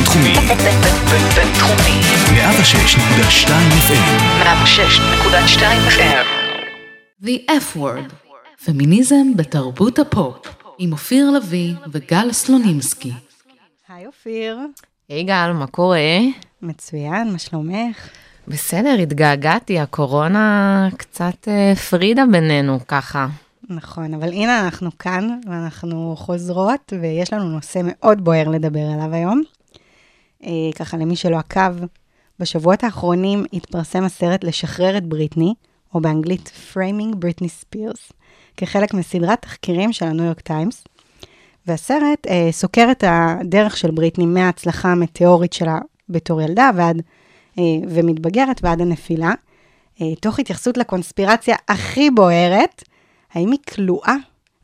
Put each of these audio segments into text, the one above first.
בינתחומי. בינתחומי. 106.2 FM. 106.2 FM. The F word, פמיניזם בתרבות הפופ, עם אופיר לביא וגל סלונימסקי. היי אופיר. היי גל, מה קורה? מצוין, מה שלומך? בסדר, התגעגעתי, הקורונה קצת אה, הפרידה בינינו ככה. נכון, אבל הנה אנחנו כאן, ואנחנו חוזרות, ויש לנו נושא מאוד בוער לדבר עליו היום. אה, ככה, למי שלא עקב, בשבועות האחרונים התפרסם הסרט לשחרר את בריטני, או באנגלית Framing Britney Spears, כחלק מסדרת תחקירים של הניו יורק טיימס. והסרט אה, סוקר את הדרך של בריטני מההצלחה המטאורית שלה בתור ילדה ועד, אה, ומתבגרת ועד הנפילה, אה, תוך התייחסות לקונספירציה הכי בוערת, האם היא כלואה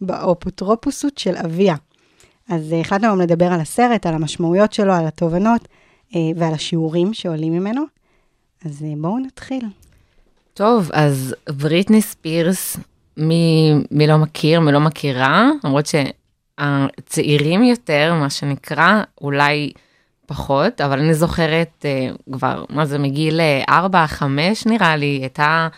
באפוטרופוסות של אביה. אז אה, החלטנו היום לדבר על הסרט, על המשמעויות שלו, על התובנות ועל השיעורים שעולים ממנו. אז אה, בואו נתחיל. טוב, אז בריטני ספירס, מי, מי לא מכיר, מי לא מכירה, למרות שהצעירים יותר, מה שנקרא, אולי פחות, אבל אני זוכרת אה, כבר, מה זה, מגיל 4-5 נראה לי, הייתה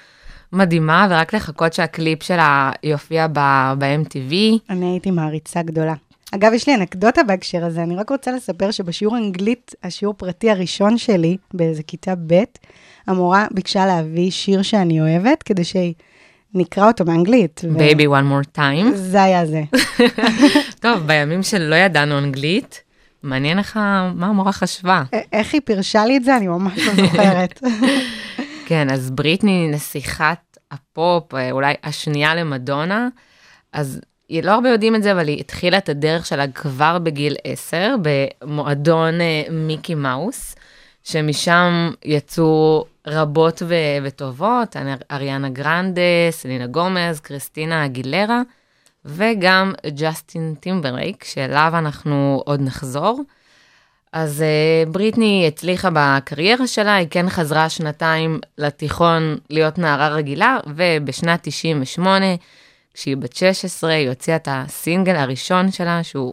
מדהימה, ורק לחכות שהקליפ שלה יופיע ב-MTV. אני הייתי מעריצה גדולה. אגב, יש לי אנקדוטה בהקשר הזה, אני רק רוצה לספר שבשיעור אנגלית, השיעור פרטי הראשון שלי, באיזה כיתה ב', המורה ביקשה להביא שיר שאני אוהבת, כדי שנקרא אותו באנגלית. ו- Baby one more time. זה היה זה. טוב, בימים שלא ידענו אנגלית, מעניין לך מה המורה חשבה. איך היא פירשה לי את זה, אני ממש לא זוכרת. כן, אז בריטני נסיכת הפופ, אה, אולי השנייה למדונה, אז לא הרבה יודעים את זה, אבל היא התחילה את הדרך שלה כבר בגיל 10, במועדון אה, מיקי מאוס, שמשם יצאו רבות ו- וטובות, אריאנה גרנדה, סלינה גומז, קריסטינה אגילרה, וגם ג'סטין טימברלייק, שאליו אנחנו עוד נחזור. אז אה, בריטני הצליחה בקריירה שלה, היא כן חזרה שנתיים לתיכון להיות נערה רגילה, ובשנת 98, כשהיא בת 16, היא הוציאה את הסינגל הראשון שלה, שהוא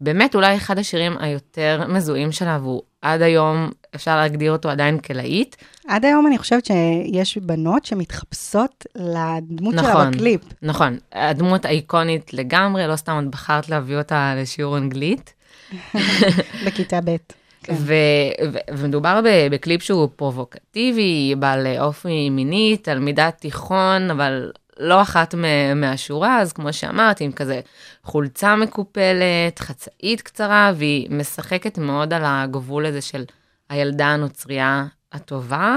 באמת אולי אחד השירים היותר מזוהים שלה, והוא עד היום, אפשר להגדיר אותו עדיין כלהיט. עד היום אני חושבת שיש בנות שמתחפשות לדמות שלה נכון. בקליפ. נכון, הדמות האיקונית לגמרי, לא סתם את בחרת להביא אותה לשיעור אנגלית. בכיתה ב'. כן. ו- ו- ומדובר בקליפ שהוא פרובוקטיבי, בעל אופי מיני, תלמידת תיכון, אבל לא אחת מהשורה, אז כמו שאמרתי, עם כזה חולצה מקופלת, חצאית קצרה, והיא משחקת מאוד על הגבול הזה של הילדה הנוצרייה הטובה,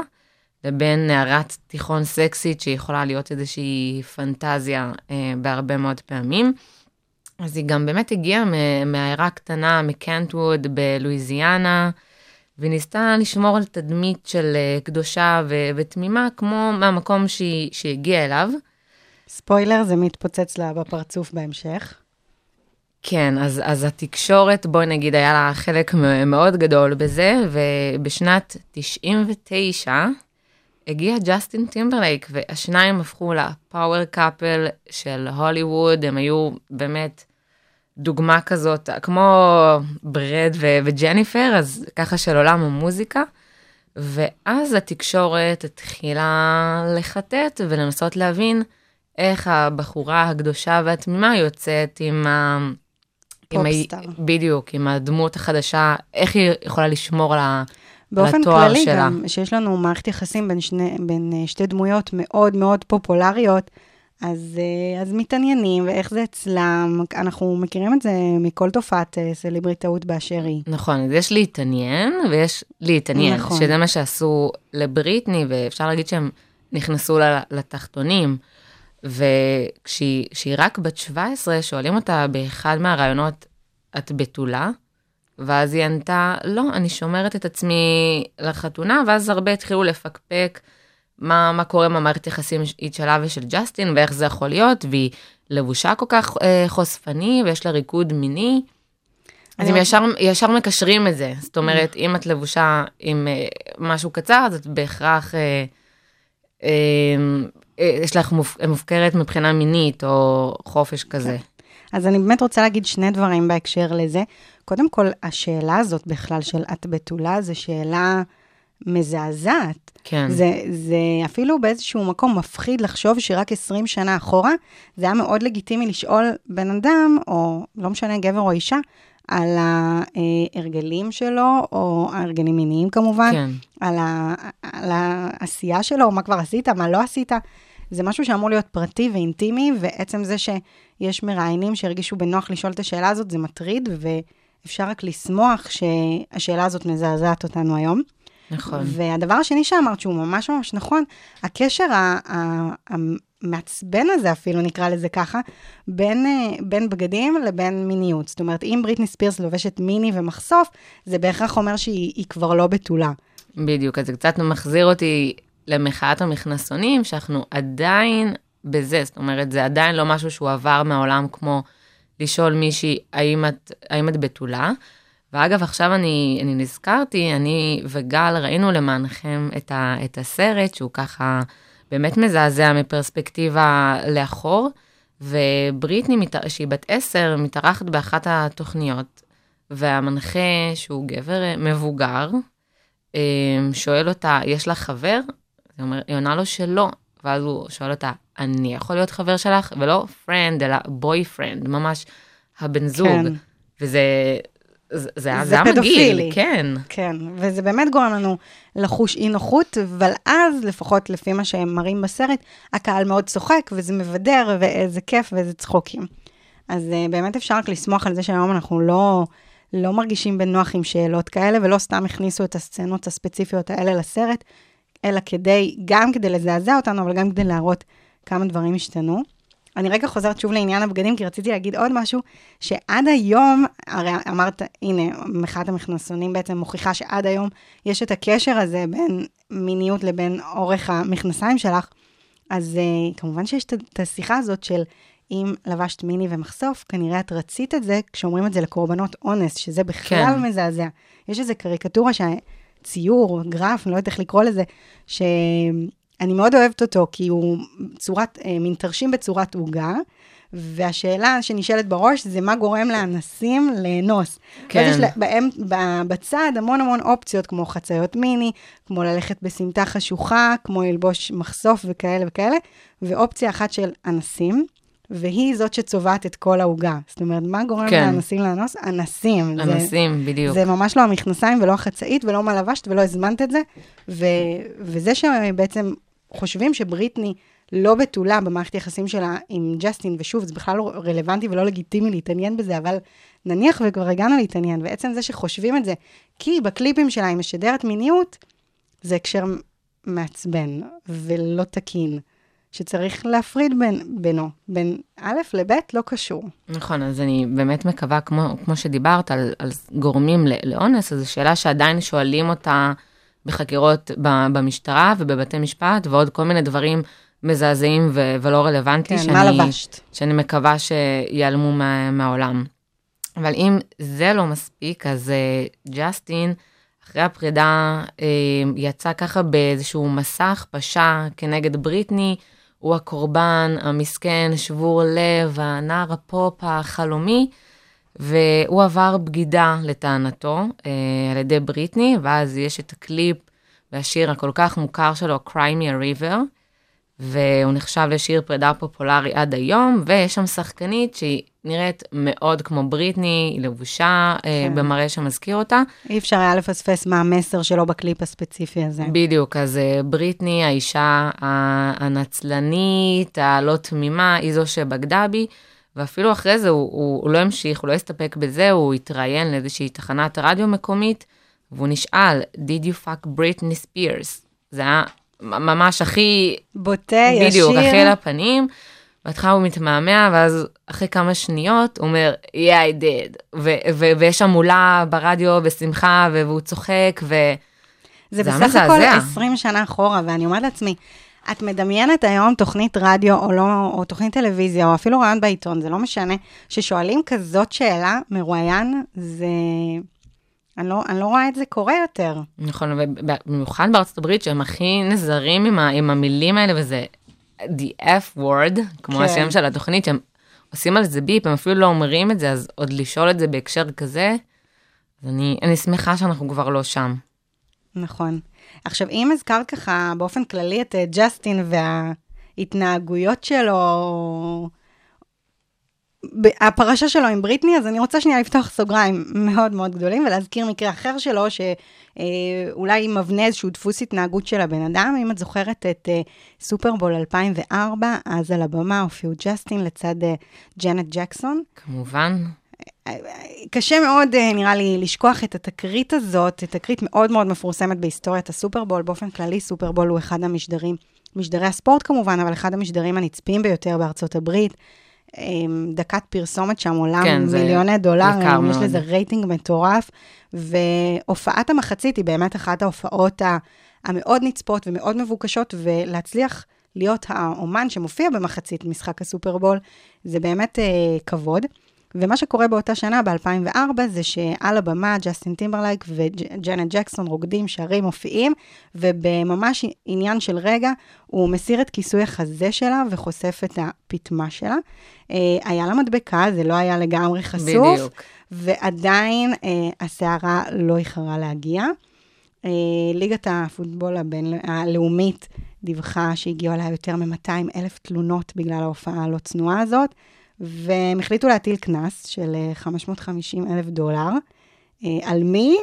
לבין נערת תיכון סקסית שיכולה להיות איזושהי פנטזיה אה, בהרבה מאוד פעמים. אז היא גם באמת הגיעה מ- מעיירה קטנה מקנטווד בלואיזיאנה, והיא ניסתה לשמור על תדמית של אה, קדושה ו- ותמימה, כמו מהמקום שהיא הגיעה אליו. ספוילר, זה מתפוצץ לה בפרצוף בהמשך. כן, אז, אז התקשורת, בואי נגיד, היה לה חלק מאוד גדול בזה, ובשנת 99 הגיע ג'סטין טימברלייק, והשניים הפכו ל power couple של הוליווד, הם היו באמת דוגמה כזאת, כמו בראד ו- וג'ניפר, אז ככה של עולם המוזיקה. ואז התקשורת התחילה לחטט ולנסות להבין איך הבחורה הקדושה והתמימה יוצאת עם ה... עם ה- פופסטאר. בדיוק, עם הדמות החדשה, איך היא יכולה לשמור על, ה... על באופן התואר כללי שלה. גם, שיש לנו מערכת יחסים בין, שני, בין אה, שתי דמויות מאוד מאוד פופולריות, אז, אה, אז מתעניינים, ואיך זה אצלם, אנחנו מכירים את זה מכל תופעת אה, סלבריטאות באשר היא. נכון, אז יש להתעניין ויש להתעניין, נכון. שזה מה שעשו לבריטני, ואפשר להגיד שהם נכנסו לתחתונים. וכשהיא כשהיא רק בת 17, שואלים אותה באחד מהראיונות, את בתולה? ואז היא ענתה, לא, אני שומרת את עצמי לחתונה, ואז הרבה התחילו לפקפק מה, מה קורה עם המערכת יחסים שלה ושל ג'סטין, ואיך זה יכול להיות, והיא לבושה כל כך אה, חושפני, ויש לה ריקוד מיני. אז הם אני- ישר, ישר מקשרים את זה. זאת אומרת, אם את לבושה עם אה, משהו קצר, אז את בהכרח, אה, אה, יש לך מופ, מופקרת מבחינה מינית, או חופש כזה. אז אני באמת רוצה להגיד שני דברים בהקשר לזה. קודם כל, השאלה הזאת בכלל של את בתולה, זו שאלה מזעזעת. כן. זה, זה אפילו באיזשהו מקום מפחיד לחשוב שרק 20 שנה אחורה, זה היה מאוד לגיטימי לשאול בן אדם, או לא משנה, גבר או אישה, על ההרגלים שלו, או ההרגלים מיניים כמובן, כן. על, ה, על העשייה שלו, מה כבר עשית, מה לא עשית. זה משהו שאמור להיות פרטי ואינטימי, ועצם זה שיש מראיינים שהרגישו בנוח לשאול את השאלה הזאת, זה מטריד, ואפשר רק לשמוח שהשאלה הזאת מזעזעת אותנו היום. נכון. והדבר השני שאמרת, שהוא ממש ממש נכון, הקשר המעצבן הזה אפילו, נקרא לזה ככה, בין, אה, בין בגדים לבין מיניות. זאת אומרת, אם בריטני ספירס לובשת מיני ומחשוף, זה בהכרח אומר שהיא היא כבר לא בתולה. בדיוק, אז זה קצת מחזיר אותי למחאת המכנסונים, שאנחנו עדיין בזה, זאת אומרת, זה עדיין לא משהו שהוא עבר מהעולם כמו לשאול מישהי, האם את, האם את בתולה? ואגב, עכשיו אני, אני נזכרתי, אני וגל ראינו למענכם את, ה, את הסרט, שהוא ככה באמת מזעזע מפרספקטיבה לאחור, ובריטני, שהיא בת עשר, מתארחת באחת התוכניות, והמנחה, שהוא גבר אה, מבוגר, אה, שואל אותה, יש לך חבר? היא, עונה לו שלא, ואז הוא שואל אותה, אני יכול להיות חבר שלך? ולא friend, אלא boyfriend, ממש הבן זוג. כן. וזה, זה, זה, היה- זה זה היה מגעיל. כן. כן, וזה באמת גורם לנו לחוש אי נוחות, אבל אז, לפחות לפי מה שהם מראים בסרט, הקהל מאוד צוחק, וזה מבדר, ואיזה כיף ואיזה צחוקים. אז uh, באמת אפשר רק לשמוח על זה שהיום אנחנו לא, לא מרגישים בנוח עם שאלות כאלה, ולא סתם הכניסו את הסצנות הספציפיות האלה לסרט, אלא כדי, גם כדי לזעזע אותנו, אבל גם כדי להראות כמה דברים השתנו. אני רגע חוזרת שוב לעניין הבגדים, כי רציתי להגיד עוד משהו, שעד היום, הרי אמרת, הנה, מחאת המכנסונים בעצם מוכיחה שעד היום יש את הקשר הזה בין מיניות לבין אורך המכנסיים שלך, אז uh, כמובן שיש את- השיחה הזאת של אם לבשת מיני ומחשוף, כנראה את רצית את זה כשאומרים את זה לקורבנות אונס, שזה בכלל כן. מזעזע. יש איזו קריקטורה ציור, גרף, אני לא יודעת איך לקרוא לזה, שאני מאוד אוהבת אותו, כי הוא צורת, אה, מין תרשים בצורת עוגה, והשאלה שנשאלת בראש זה מה גורם לאנסים לאנוס. כן. יש לה- בהם, ב- בצד המון המון אופציות, כמו חציות מיני, כמו ללכת בסמטה חשוכה, כמו ללבוש מחשוף וכאלה וכאלה, ואופציה אחת של אנסים. והיא זאת שצובעת את כל העוגה. זאת אומרת, מה גורם כן. לאנסים לאנוס? אנסים. זה- אנסים, בדיוק. זה ממש לא המכנסיים ולא החצאית ולא מה לבשת ולא הזמנת את זה. ו, וזה שבעצם חושבים שבריטני לא בתולה במערכת יחסים שלה עם ג'סטין, ושוב, זה בכלל לא רלוונטי ולא לגיטימי להתעניין בזה, אבל נניח וכבר הגענו להתעניין, ועצם זה שחושבים את זה, כי בקליפים שלה היא משדרת מיניות, זה הקשר מעצבן ולא תקין, שצריך להפריד בין, בינו. בין א' לב' לא קשור. נכון, אז אני באמת מקווה, כמו, כמו שדיברת, על, על גורמים לאונס, אז זו שאלה שעדיין שואלים אותה בחקירות במשטרה ובבתי משפט, ועוד כל מיני דברים מזעזעים ו- ולא רלוונטיים, כן, מה לבשת? שאני מקווה שיעלמו מה, מהעולם. אבל אם זה לא מספיק, אז uh, ג'סטין, אחרי הפרידה, uh, יצא ככה באיזשהו מסע הכפשה כנגד בריטני, הוא הקורבן המסכן, שבור לב, הנער הפופ החלומי, והוא עבר בגידה לטענתו uh, על ידי בריטני, ואז יש את הקליפ והשיר הכל כך מוכר שלו, Cry Me a River, והוא נחשב לשיר פרידה פופולרי עד היום, ויש שם שחקנית שהיא נראית מאוד כמו בריטני, היא לבושה כן. כן. במראה שמזכיר אותה. אי אפשר היה לפספס מה המסר שלו בקליפ הספציפי הזה. בדיוק, אז אה, בריטני, האישה הנצלנית, הלא תמימה, היא זו שבגדה בי, ואפילו אחרי זה הוא, הוא, הוא לא המשיך, הוא לא הסתפק בזה, הוא התראיין לאיזושהי תחנת רדיו מקומית, והוא נשאל, did you fuck Britney Spears? זה היה ממש הכי בוטה, ישיר. בדיוק, הכי על הפנים. בהתחלה הוא מתמהמה, ואז אחרי כמה שניות הוא אומר, yeah, I did. ו- ו- ויש המולה ברדיו בשמחה, והוא צוחק, ו... זה זה בסך הכל מזעזע. 20 שנה אחורה, ואני אומרת לעצמי, את מדמיינת היום תוכנית רדיו או, לא, או תוכנית טלוויזיה, או אפילו רעיון בעיתון, זה לא משנה, ששואלים כזאת שאלה מרואיין, זה... אני לא, אני לא רואה את זה קורה יותר. נכון, ובמיוחד בארצות הברית, שהם הכי נזהרים עם, ה- עם המילים האלה, וזה the F word, כמו כן. השם של התוכנית, שהם עושים על זה ביפ, הם אפילו לא אומרים את זה, אז עוד לשאול את זה בהקשר כזה, אז אני, אני שמחה שאנחנו כבר לא שם. נכון. עכשיו, אם הזכרת ככה באופן כללי את אה, ג'סטין וההתנהגויות שלו, הפרשה שלו עם בריטני, אז אני רוצה שנייה לפתוח סוגריים מאוד מאוד גדולים ולהזכיר מקרה אחר שלו, שאולי מבנה איזשהו דפוס התנהגות של הבן אדם. אם את זוכרת את אה, סופרבול 2004, אז על הבמה הופיעו ג'סטין לצד אה, ג'נט ג'קסון. כמובן, קשה מאוד, אה, נראה לי, לשכוח את התקרית הזאת, תקרית מאוד מאוד מפורסמת בהיסטוריית הסופרבול. באופן כללי, סופרבול הוא אחד המשדרים, משדרי הספורט כמובן, אבל אחד המשדרים הנצפים ביותר בארצות הברית. אה, דקת פרסומת שם עולה כן, מיליוני דולרים, יש. לזה רייטינג מטורף, והופעת המחצית היא באמת אחת ההופעות המאוד נצפות ומאוד מבוקשות, ולהצליח להיות האומן שמופיע במחצית משחק הסופרבול, זה באמת אה, כבוד. ומה שקורה באותה שנה, ב-2004, זה שעל הבמה ג'סטין טימברלייק וג'נט ג'קסון רוקדים, שרים, מופיעים, ובממש עניין של רגע, הוא מסיר את כיסוי החזה שלה וחושף את הפטמה שלה. אה, היה לה מדבקה, זה לא היה לגמרי חשוף. בדיוק. ועדיין אה, הסערה לא איחרה להגיע. אה, ליגת הפוטבול הבין, הלאומית דיווחה שהגיעו אליה יותר מ-200 אלף תלונות בגלל ההופעה הלא צנועה הזאת, והם החליטו להטיל קנס של אה, 550 אלף דולר. אה, על מי?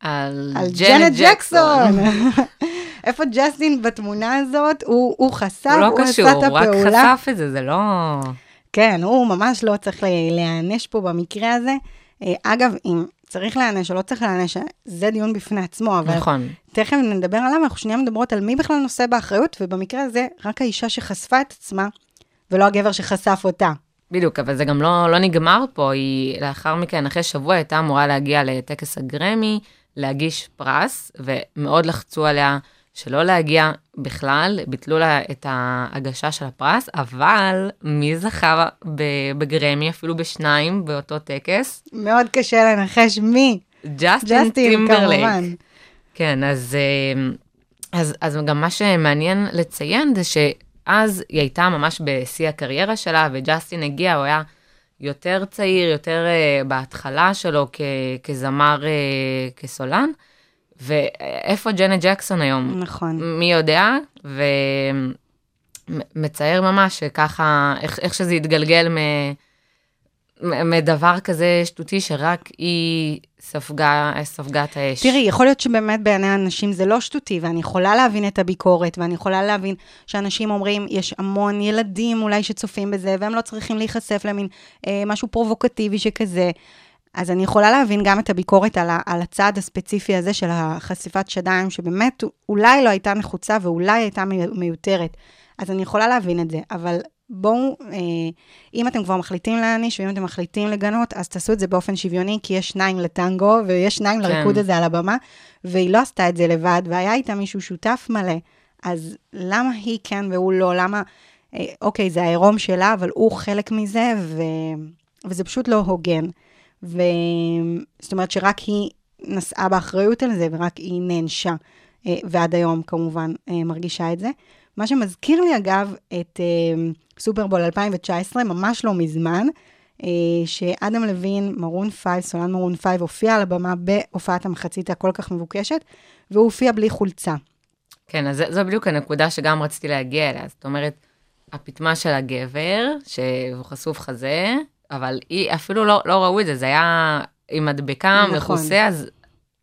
על, על ג'נט ג'קסון. איפה ג'סטין בתמונה הזאת? הוא, הוא חשף, הוא לא הוא קשור, עשה את הוא רק הפעולה. חשף את זה, זה לא... כן, הוא ממש לא צריך לה- להיענש פה במקרה הזה. אה, אגב, אם צריך להיענש או לא צריך להיענש, זה דיון בפני עצמו, אבל נכון. תכף נדבר עליו, אנחנו שנייה מדברות על מי בכלל נושא באחריות, ובמקרה הזה, רק האישה שחשפה את עצמה, ולא הגבר שחשף אותה. בדיוק, אבל זה גם לא, לא נגמר פה, היא לאחר מכן, אחרי שבוע, הייתה אמורה להגיע לטקס הגרמי, להגיש פרס, ומאוד לחצו עליה שלא להגיע בכלל, ביטלו לה את ההגשה של הפרס, אבל מי זכה בגרמי, אפילו בשניים באותו טקס? מאוד קשה לנחש מי. ג'סטין טימברלייק. כמובן. כן, אז, אה, אז, אז גם מה שמעניין לציין זה שאז היא הייתה ממש בשיא הקריירה שלה, וג'סטין הגיע, הוא היה יותר צעיר, יותר uh, בהתחלה שלו כ, כזמר, uh, כסולן, ואיפה ג'נט ג'קסון היום? נכון. מי יודע? ומצער ממש שככה, איך, איך שזה התגלגל מ... מדבר כזה שטותי שרק היא ספגה, ספגה את האש. תראי, יכול להיות שבאמת בעיני אנשים זה לא שטותי, ואני יכולה להבין את הביקורת, ואני יכולה להבין שאנשים אומרים, יש המון ילדים אולי שצופים בזה, והם לא צריכים להיחשף למין אה, משהו פרובוקטיבי שכזה. אז אני יכולה להבין גם את הביקורת על, על הצעד הספציפי הזה של החשיפת שדיים, שבאמת אולי לא הייתה נחוצה ואולי הייתה מי- מיותרת. אז אני יכולה להבין את זה, אבל בואו, אה, אם אתם כבר מחליטים להעניש, ואם אתם מחליטים לגנות, אז תעשו את זה באופן שוויוני, כי יש שניים לטנגו, ויש שניים כן. לריקוד הזה על הבמה, והיא לא עשתה את זה לבד, והיה איתה מישהו שותף מלא. אז למה היא כן והוא לא? למה, אה, אוקיי, זה העירום שלה, אבל הוא חלק מזה, ו... וזה פשוט לא הוגן. ו... זאת אומרת שרק היא נשאה באחריות על זה, ורק היא נענשה, אה, ועד היום כמובן אה, מרגישה את זה. מה שמזכיר לי אגב את אה, סופרבול 2019, ממש לא מזמן, אה, שאדם לוין, מרון פייב, סולן מרון פייב, הופיע על הבמה בהופעת המחצית הכל כך מבוקשת, והוא הופיע בלי חולצה. כן, אז זו בדיוק הנקודה שגם רציתי להגיע אליה. זאת אומרת, הפטמה של הגבר, שהוא חשוף חזה, אבל היא אפילו לא, לא ראו את זה, זה היה עם מדבקה נכון. מכוסה, אז,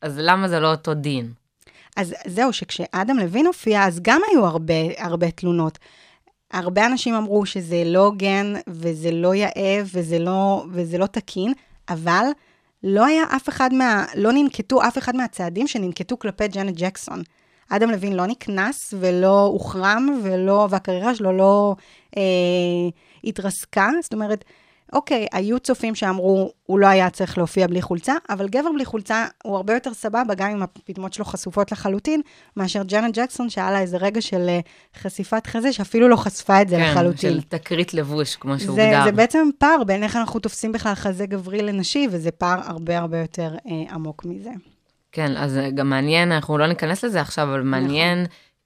אז למה זה לא אותו דין? אז זהו, שכשאדם לוין הופיע, אז גם היו הרבה, הרבה תלונות. הרבה אנשים אמרו שזה לא הוגן, וזה לא יאה, וזה לא, וזה לא תקין, אבל לא היה אף אחד מה... לא ננקטו אף אחד מהצעדים שננקטו כלפי ג'נט ג'קסון. אדם לוין לא נקנס ולא הוחרם, ולא, והקריירה שלו לא אה, התרסקה. זאת אומרת, אוקיי, היו צופים שאמרו, הוא לא היה צריך להופיע בלי חולצה, אבל גבר בלי חולצה הוא הרבה יותר סבבה, גם אם הפטמות שלו חשופות לחלוטין, מאשר ג'נט ג'קסון, שהיה לה איזה רגע של אה, חשיפת חזה, שאפילו לא חשפה את זה כן, לחלוטין. של תקרית לבוש, כמו זה, שהוגדר. זה בעצם פער בין איך אנחנו תופסים בכלל חזה גברי לנשי, וזה פער הרבה הרבה יותר אה, עמוק מזה. כן, אז גם מעניין, אנחנו לא ניכנס לזה עכשיו, אבל מעניין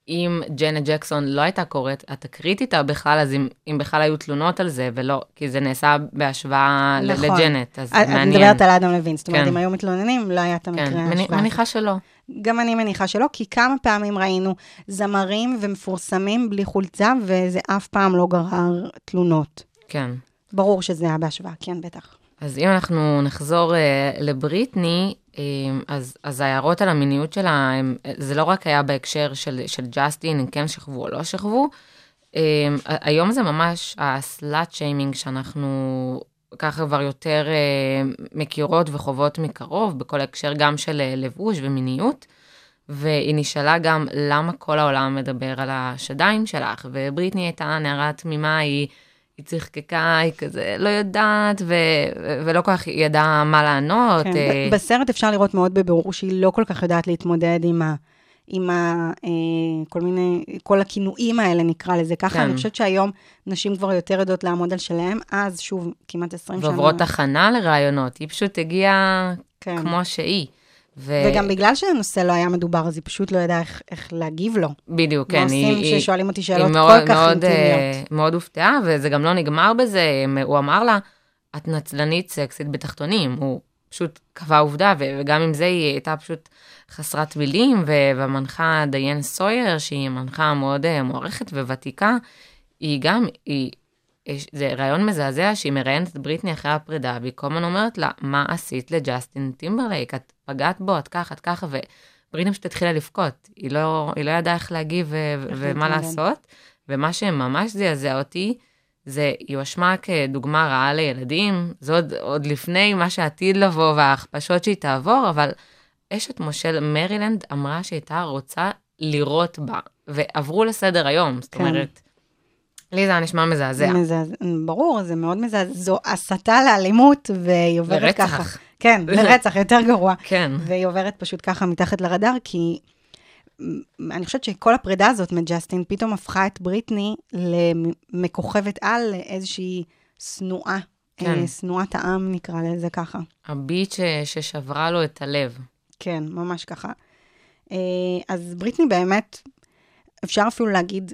אם ג'נט ג'קסון לא הייתה קורית התקרית איתה בכלל, אז אם, אם בכלל היו תלונות על זה, ולא, כי זה נעשה בהשוואה נכון. לג'נט, אז את מעניין. מדברת על אדם לוין, זאת אומרת, כן. אם היו מתלוננים, לא היה את המקרה כן, ההשוואה. מני- מניחה שלא. גם אני מניחה שלא, כי כמה פעמים ראינו זמרים ומפורסמים בלי חולצה, וזה אף פעם לא גרר תלונות. כן. ברור שזה היה בהשוואה, כן, בטח. אז אם אנחנו נחזור uh, לבריטני, אז, אז ההערות על המיניות שלה, הם, זה לא רק היה בהקשר של, של ג'סטין, אם כן שכבו או לא שכבו, um, היום זה ממש הסלאט שיימינג שאנחנו ככה כבר יותר uh, מכירות וחוות מקרוב, בכל ההקשר גם של uh, לבוש ומיניות. והיא נשאלה גם למה כל העולם מדבר על השדיים שלך, ובריטני הייתה נערה תמימה, היא, היא צחקקה, היא כזה לא יודעת, ו, ולא כל כך ידעה מה לענות. כן, אה, בסרט אפשר לראות מאוד בבירור שהיא לא כל כך יודעת להתמודד עם ה... עם ה... אה, כל מיני, כל הכינויים האלה, נקרא לזה ככה. כן. אני חושבת שהיום נשים כבר יותר יודעות לעמוד על שלהם, אז שוב, כמעט 20 שנה. ועוברות הכנה לראיונות, היא פשוט הגיעה כן. כמו שהיא. ו... וגם בגלל שהנושא לא היה מדובר, אז היא פשוט לא ידעה איך, איך להגיב לו. בדיוק, מה כן. עושים היא- כששואלים אותי שאלות מאוד- כל כך מאוד, אינטימיות? אה, מאוד הופתעה, וזה גם לא נגמר בזה. הוא אמר לה, את נצלנית סקסית בתחתונים. הוא פשוט קבע עובדה, וגם עם זה היא הייתה פשוט חסרת מילים, והמנחה דיאן סוייר, שהיא מנחה מאוד אה, מוערכת וותיקה, היא גם, היא, זה רעיון מזעזע שהיא מראיינת את בריטני אחרי הפרידה, והיא כל הזמן אומרת לה, מה עשית לג'סטין טימברלייק? את פגעת בו, את ככה, את ככה, ובריטני פשוט התחילה לבכות. היא לא, היא לא ידעה איך להגיב ו- ומה. לעשות. ומה שממש זעזע אותי, זה היא הואשמה כדוגמה רעה לילדים, זה עוד, עוד לפני מה שעתיד לבוא וההכפשות שהיא תעבור, אבל אשת מושל מרילנד אמרה שהייתה רוצה לירות בה, ועברו לסדר היום, זאת כן. אומרת, לי זה היה נשמע מזעזע. מזעזע, ברור, זה מאוד מזעזע. זו הסתה לאלימות, והיא עוברת לרצח. ככה. כן, לרצח, יותר גרוע. כן, והיא עוברת פשוט ככה מתחת לרדאר, כי אני חושבת שכל הפרידה הזאת מג'סטין פתאום הפכה את בריטני למכוכבת על, לאיזושהי שנואה. כן. אה, שנואת העם, נקרא לזה ככה. הביט ש- ששברה לו את הלב. כן, ממש ככה. אה, אז בריטני באמת, אפשר אפילו להגיד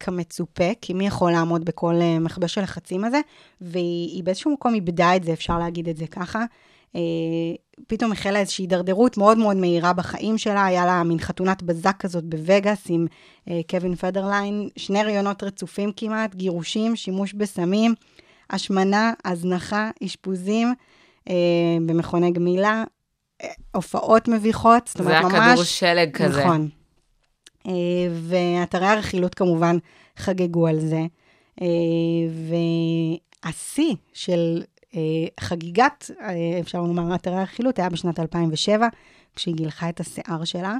כמצופה, כי מי יכול לעמוד בכל אה, מכבש הלחצים הזה, והיא היא באיזשהו מקום איבדה את זה, אפשר להגיד את זה ככה. אה, פתאום החלה איזושהי הידרדרות מאוד מאוד מהירה בחיים שלה, היה לה מין חתונת בזק כזאת בווגאס עם אה, קווין פדרליין, שני ראיונות רצופים כמעט, גירושים, שימוש בסמים, השמנה, הזנחה, אשפוזים במכוני גמילה, הופעות מביכות, זאת זה אומרת, היה ממש... כדור שלג כזה. נכון. אה, ואתרי הרכילות כמובן חגגו על זה. אה, והשיא של אה, חגיגת, אפשר לומר, אתרי הרכילות, היה בשנת 2007, כשהיא גילחה את השיער שלה.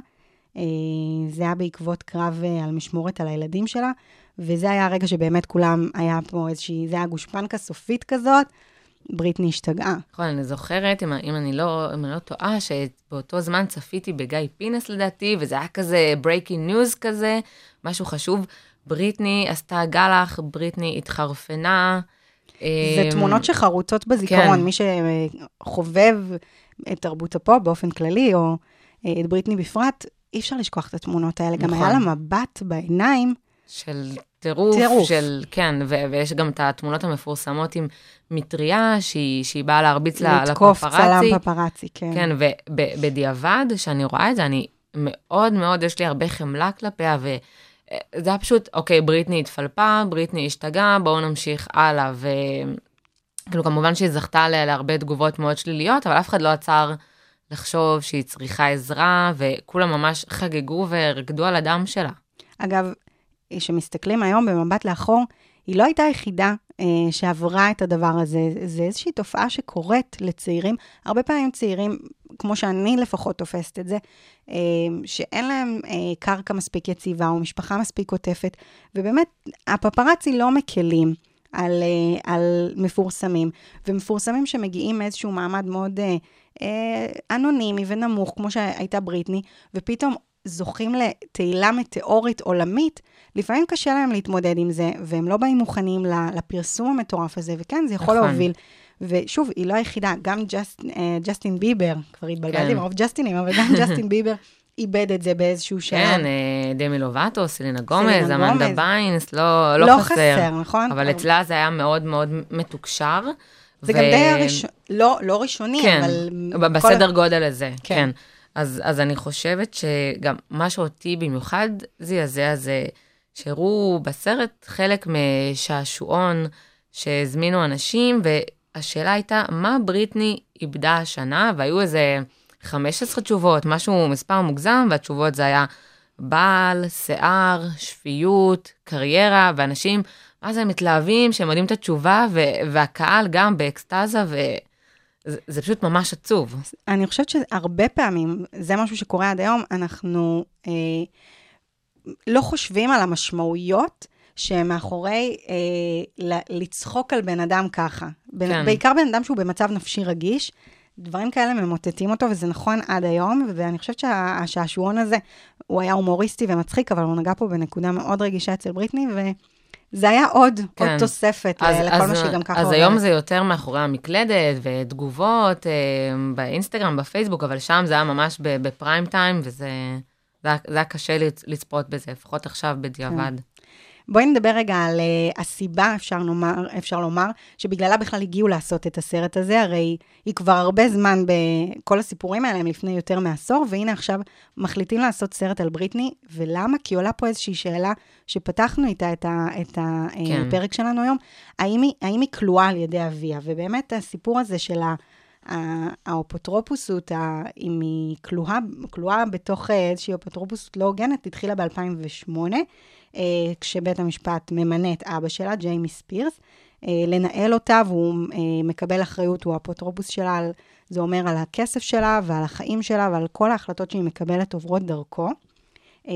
זה היה בעקבות קרב על משמורת על הילדים שלה, וזה היה הרגע שבאמת כולם, היה פה איזושהי, זה היה גושפנקה סופית כזאת, בריטני השתגעה. נכון, אני זוכרת, אם, אם, אני לא, אם אני לא טועה, שבאותו זמן צפיתי בגיא פינס לדעתי, וזה היה כזה breaking news כזה, משהו חשוב. בריטני עשתה גלח, בריטני התחרפנה. זה אמ, תמונות שחרוצות בזיכרון, כן. מי שחובב את תרבות הפופ באופן כללי, או אה, את בריטני בפרט, אי אפשר לשכוח את התמונות האלה. גם נכון. היה לה מבט בעיניים, של טירוף, טירוף. של, כן, ו- ויש גם את התמונות המפורסמות עם מטריה, שהיא, שהיא באה להרביץ לה- לתקוף לפפרצי. צלם פפרצי, כן. כן, ובדיעבד, כשאני רואה את זה, אני מאוד מאוד, יש לי הרבה חמלה כלפיה, וזה היה פשוט, אוקיי, בריטני התפלפה, בריטני השתגעה, בואו נמשיך הלאה. וכאילו, כמובן שהיא זכתה לה- להרבה תגובות מאוד שליליות, אבל אף אחד לא עצר לחשוב שהיא צריכה עזרה, וכולם ממש חגגו ורקדו על הדם שלה. אגב, כשמסתכלים היום במבט לאחור, היא לא הייתה היחידה אה, שעברה את הדבר הזה. זה איזושהי תופעה שקורית לצעירים. הרבה פעמים צעירים, כמו שאני לפחות תופסת את זה, אה, שאין להם אה, קרקע מספיק יציבה או משפחה מספיק עוטפת, ובאמת, הפפרצי לא מקלים. על, אה, על מפורסמים, ומפורסמים שמגיעים מאיזשהו מעמד מאוד אה, אה, אנונימי ונמוך, כמו שהייתה בריטני, ופתאום זוכים לתהילה מטאורית עולמית, לפעמים קשה להם להתמודד עם זה, והם לא באים מוכנים לפרסום המטורף הזה, וכן, זה יכול נכון. להוביל. ושוב, היא לא היחידה, גם ג'סט, אה, ג'סטין ביבר, כבר התבלבלתי כן. מרוב ג'סטינים, אבל גם ג'סטין ביבר איבד את זה באיזשהו שלב. כן, אה, דמי לובאטו, סלינה גומז, אמנדה. ביינס, לא, לא, לא חסר. חסר, נכון? אבל אצלה זה היה מאוד מאוד מתוקשר. זה גם די הראשון, לא, לא ראשוני, כן, אבל... ב- כל- בסדר גודל הזה, כן. כן. אז, אז אני חושבת שגם מה שאותי במיוחד זעזע זה שהראו בסרט חלק משעשועון שהזמינו אנשים, והשאלה הייתה, מה בריטני איבדה השנה? והיו איזה 15 תשובות, משהו, מספר מוגזם, והתשובות זה היה בעל, שיער, שפיות, קריירה, ואנשים, מה זה, מתלהבים שהם יודעים את התשובה, ו- והקהל גם באקסטזה, וזה זה פשוט ממש עצוב. אני חושבת שהרבה פעמים, זה משהו שקורה עד היום, אנחנו אה, לא חושבים על המשמעויות שמאחורי אה, לצחוק על בן אדם ככה. בן, כן. בעיקר בן אדם שהוא במצב נפשי רגיש, דברים כאלה ממוטטים אותו, וזה נכון עד היום, ואני חושבת שהשעשועון הזה, הוא היה הומוריסטי ומצחיק, אבל הוא נגע פה בנקודה מאוד רגישה אצל בריטני, וזה היה עוד, כן. עוד כן. תוספת אז, לכל אז, מה שהיא גם ככה אז עוברת. היום זה יותר מאחורי המקלדת ותגובות אה, באינסטגרם, בפייסבוק, אבל שם זה היה ממש בפריים טיים, וזה זה זה היה קשה לצ- לצפות בזה, לפחות עכשיו בדיעבד. בואי נדבר רגע על uh, הסיבה, אפשר לומר, אפשר לומר, שבגללה בכלל הגיעו לעשות את הסרט הזה, הרי היא כבר הרבה זמן בכל הסיפורים האלה, הם לפני יותר מעשור, והנה עכשיו מחליטים לעשות סרט על בריטני, ולמה? כי עולה פה איזושהי שאלה שפתחנו איתה את, ה, את כן. הפרק שלנו היום, האם היא, האם היא כלואה על ידי אביה? ובאמת הסיפור הזה של ה... האפוטרופוסות, אם היא כלואה, כלואה בתוך אה, איזושהי אפוטרופוסות לא הוגנת, התחילה ב-2008, אה, כשבית המשפט ממנה את אבא שלה, ג'יימי ספירס, אה, לנהל אותה, והוא אה, מקבל אחריות, הוא האפוטרופוס שלה, על, זה אומר על הכסף שלה ועל החיים שלה ועל כל ההחלטות שהיא מקבלת עוברות דרכו. אה,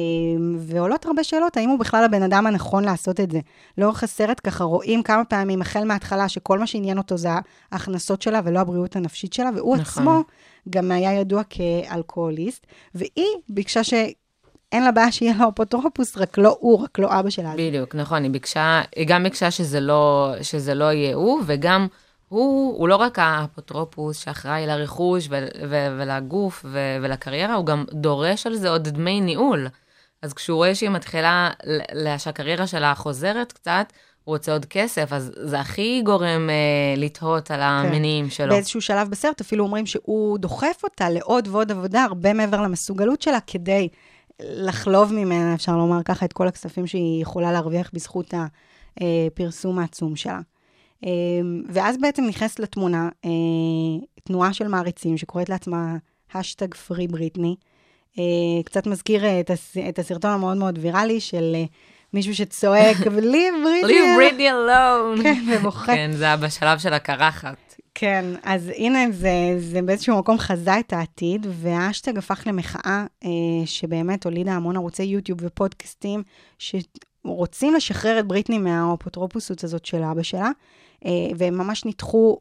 ועולות הרבה שאלות, האם הוא בכלל הבן אדם הנכון לעשות את זה. לאורך הסרט ככה רואים כמה פעמים, החל מההתחלה, שכל מה שעניין אותו זה ההכנסות שלה ולא הבריאות הנפשית שלה, והוא נכון. עצמו גם היה ידוע כאלכוהוליסט, והיא ביקשה שאין לה בעיה שיהיה לו אפוטרופוס, רק לא הוא, רק לא אבא שלה. בדיוק, נכון, היא ביקשה, היא גם ביקשה שזה לא, שזה לא יהיה הוא, וגם הוא, הוא לא רק האפוטרופוס שאחראי לרכוש ו- ו- ולגוף ו- ולקריירה, הוא גם דורש על זה עוד דמי ניהול. אז כשהוא רואה שהיא מתחילה, שהקריירה שלה חוזרת קצת, הוא רוצה עוד כסף, אז זה הכי גורם אה, לתהות על המניעים שלו. באיזשהו שלב בסרט אפילו אומרים שהוא דוחף אותה לעוד ועוד עבודה, הרבה מעבר למסוגלות שלה, כדי לחלוב ממנה, אפשר לומר ככה, את כל הכספים שהיא יכולה להרוויח בזכות הפרסום העצום שלה. אה, ואז בעצם נכנסת לתמונה אה, תנועה של מעריצים שקוראת לעצמה השטג פרי בריטני. קצת מזכיר אה, את, הס, את הסרטון המאוד מאוד ויראלי של אה, מישהו שצועק, leave בריטני. alone. כן, ובוכה. כן, זה היה בשלב של הקרחת. כן, אז הנה, זה, זה באיזשהו מקום חזה את העתיד, והאשטג הפך למחאה אה, שבאמת הולידה המון ערוצי יוטיוב ופודקאסטים, שרוצים לשחרר את בריטני מהאפוטרופוסות הזאת של אבא שלה, אה, והם ממש ניתחו,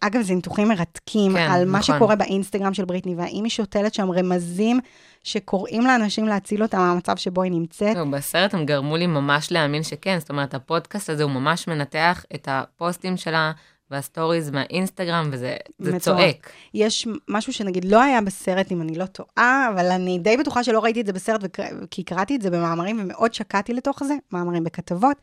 אגב, זה ניתוחים מרתקים כן, על מה נכון. שקורה באינסטגרם של בריטני, והאם היא שותלת שם רמזים שקוראים לאנשים להציל אותה מהמצב שבו היא נמצאת. זהו, בסרט הם גרמו לי ממש להאמין שכן, זאת אומרת, הפודקאסט הזה הוא ממש מנתח את הפוסטים שלה והסטוריז מהאינסטגרם, וזה. צועק. יש משהו שנגיד לא היה בסרט, אם אני לא טועה, אבל אני די בטוחה שלא ראיתי את זה בסרט, כי קראתי את זה במאמרים ומאוד שקעתי לתוך זה, מאמרים בכתבות,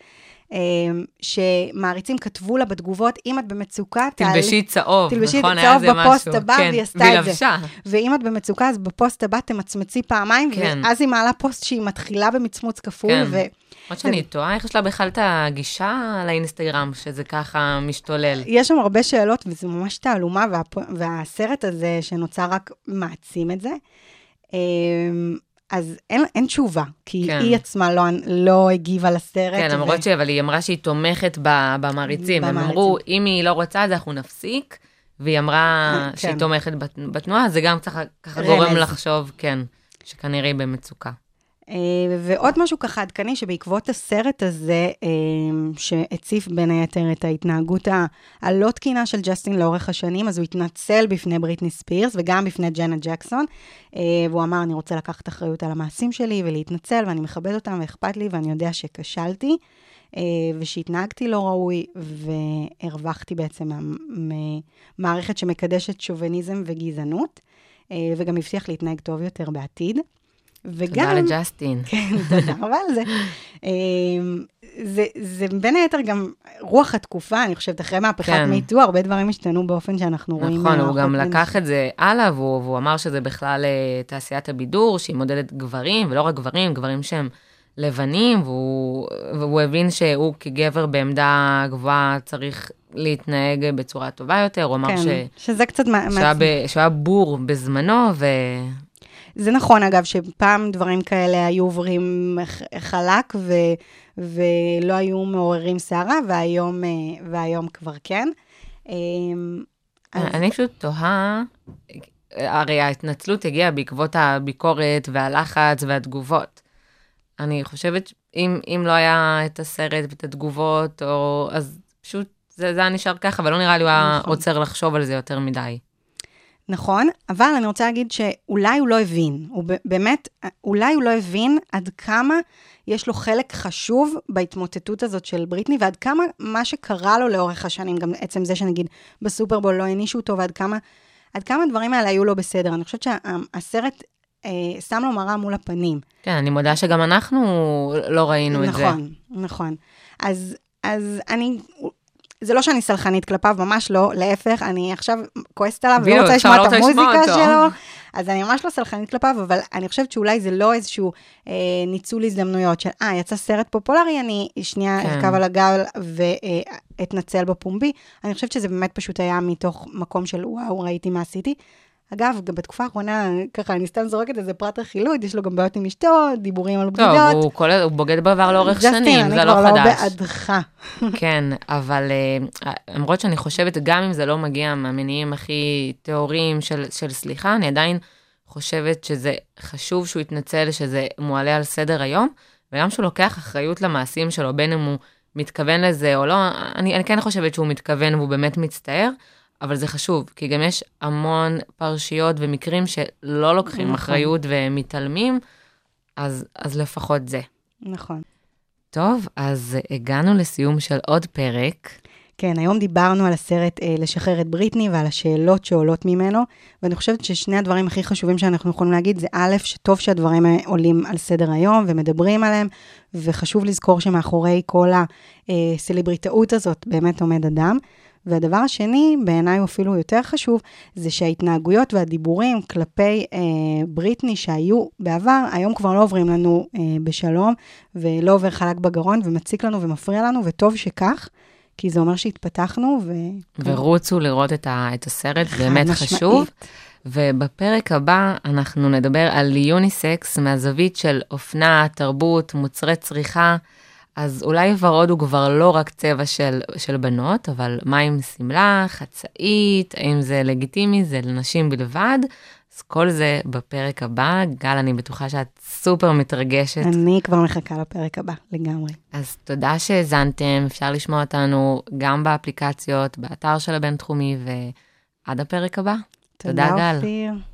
שמעריצים כתבו לה בתגובות, אם את במצוקה, תלבשי צהוב, תלבשי איזה משהו. נכון? בפוסט הבא, כן, והיא עשתה את זה. ואם את במצוקה, אז בפוסט הבא תמצמצי פעמיים, כן. ואז היא מעלה פוסט שהיא מתחילה במצמוץ כפול, כן. ו... למרות שאני תוהה איך יש לה בכלל את הגישה לאינסטגרם, שזה ככה משתולל. יש שם הרבה שאלות, וזו ממש תעלומה, וה, והסרט הזה שנוצר רק מעצים את זה. אז אין, אין תשובה, כי כן. היא עצמה לא, לא הגיבה לסרט. כן, למרות ש... אבל היא אמרה שהיא תומכת ב- במעריצים. הם. אמרו, אם היא לא רוצה, אז אנחנו נפסיק. והיא אמרה אה, שהיא כן. תומכת בת- בתנועה, זה גם ככה ככה. גורם לחשוב, כן, שכנראה היא במצוקה. אה, ועוד משהו ככה עדכני, שבעקבות הסרט הזה, אה, שהציף בין היתר את ההתנהגות הלא תקינה של ג'סטין לאורך השנים, אז הוא התנצל בפני בריטני ספירס וגם בפני ג'נה ג'קסון, אה, והוא אמר, אני רוצה לקחת אחריות על המעשים שלי ולהתנצל, ואני מכבד אותם ואכפת לי, ואני יודע שכשלתי. ושהתנהגתי לא ראוי, והרווחתי בעצם ממערכת שמקדשת שוביניזם וגזענות, וגם הבטיח להתנהג טוב יותר בעתיד. וגם... תודה לג'סטין. כן, תודה רבה על זה. אמ, זה, זה בין היתר גם רוח התקופה, אני חושבת, אחרי מהפכת כן. מיטו, הרבה דברים השתנו באופן שאנחנו רואים... נכון, הוא גם לקח את זה הלאה, והוא, והוא אמר שזה בכלל אה, תעשיית הבידור, שהיא מודדת גברים, ולא רק גברים, גברים שהם לבנים, והוא, והוא הבין שהוא כגבר בעמדה גבוהה צריך להתנהג בצורה טובה יותר, הוא אמר כן, ש... שזה קצת... מה- שהוא היה, מעצבן. ב, שהוא היה בור בזמנו, ו... זה נכון, אגב, שפעם דברים כאלה היו עוברים חלק ו, ולא היו מעוררים סערה, והיום, אה, והיום כבר כן. אז- אני פשוט תוהה, הרי ההתנצלות הגיעה בעקבות הביקורת והלחץ והתגובות. אני חושבת שאם אם לא היה את הסרט ואת התגובות, או, אז פשוט זה, זה היה נשאר ככה, ולא נראה לי הוא היה נכון. עוצר לחשוב על זה יותר מדי. נכון, אבל אני רוצה להגיד שאולי הוא לא הבין. הוא באמת, אולי הוא לא הבין עד כמה יש לו חלק חשוב בהתמוטטות הזאת של בריטני, ועד כמה מה שקרה לו לאורך השנים, גם עצם זה שנגיד בסופרבול לא הענישו אותו, ועד כמה, עד כמה הדברים האלה היו לא בסדר. אני חושבת שהסרט אה, שם לו מראה מול הפנים. כן, אני מודה שגם אנחנו לא ראינו את זה. נכון, נכון. אז, אז אני, זה לא שאני סלחנית כלפיו, ממש לא, להפך, אני עכשיו כועסת עליו ולא בדיוק, רוצה לשמוע לא את המוזיקה. שלו, אז אני ממש לא סלחנית כלפיו, אבל אני חושבת שאולי זה לא איזשהו אה, ניצול הזדמנויות של, אה, יצא סרט פופולרי, אני שנייה כן. ארכב על הגל ואתנצל בפומבי. אני חושבת שזה באמת פשוט היה מתוך מקום של, וואו, ראיתי מה עשיתי. אגב, גם בתקופה האחרונה, ככה, אני סתם זורקת איזה פרט רכילות, יש לו גם בעיות עם אשתו, דיבורים על טוב, בגידות. הוא, כל, הוא בוגד בעבר לאורך שנים, זה לא ג'סטין, אני כבר לא חדש. בעדך. כן, אבל אה, למרות שאני חושבת, גם אם זה לא מגיע מהמניעים הכי טהורים של, של סליחה, אני עדיין חושבת שזה חשוב שהוא יתנצל, שזה מועלה על סדר היום, וגם שהוא לוקח אחריות למעשים שלו, בין אם הוא מתכוון לזה או לא, אני, אני כן חושבת שהוא מתכוון והוא באמת מצטער, אבל זה חשוב, כי גם יש המון פרשיות ומקרים שלא לוקחים נכון. אחריות ומתעלמים, אז, אז לפחות זה. נכון. טוב, אז הגענו לסיום של עוד פרק. כן, היום דיברנו על הסרט אה, לשחרר את בריטני ועל השאלות שעולות ממנו, ואני חושבת ששני הדברים הכי חשובים שאנחנו יכולים להגיד זה א', שטוב שהדברים עולים על סדר היום ומדברים עליהם, וחשוב לזכור שמאחורי כל הסלבריטאות הזאת באמת עומד אדם. והדבר השני, בעיניי הוא אפילו יותר חשוב, זה שההתנהגויות והדיבורים כלפי אה, בריטני שהיו בעבר, היום כבר לא עוברים לנו אה, בשלום, ולא עובר חלק בגרון, ומציק לנו ומפריע לנו, וטוב שכך, כי זה אומר שהתפתחנו, ו... ורוצו לראות את, ה, את הסרט, באמת משמעית. חשוב. ובפרק הבא אנחנו נדבר על יוניסקס מהזווית של אופנה, תרבות, מוצרי צריכה. אז אולי ורוד הוא כבר לא רק צבע של, של בנות, אבל מה עם שמלה, חצאית, האם זה לגיטימי, זה לנשים בלבד? אז כל זה בפרק הבא. גל, אני בטוחה שאת סופר מתרגשת. אני כבר מחכה לפרק הבא, לגמרי. אז תודה שהאזנתם, אפשר לשמוע אותנו גם באפליקציות, באתר של הבינתחומי, ועד הפרק הבא. תודה, גל. אופיר.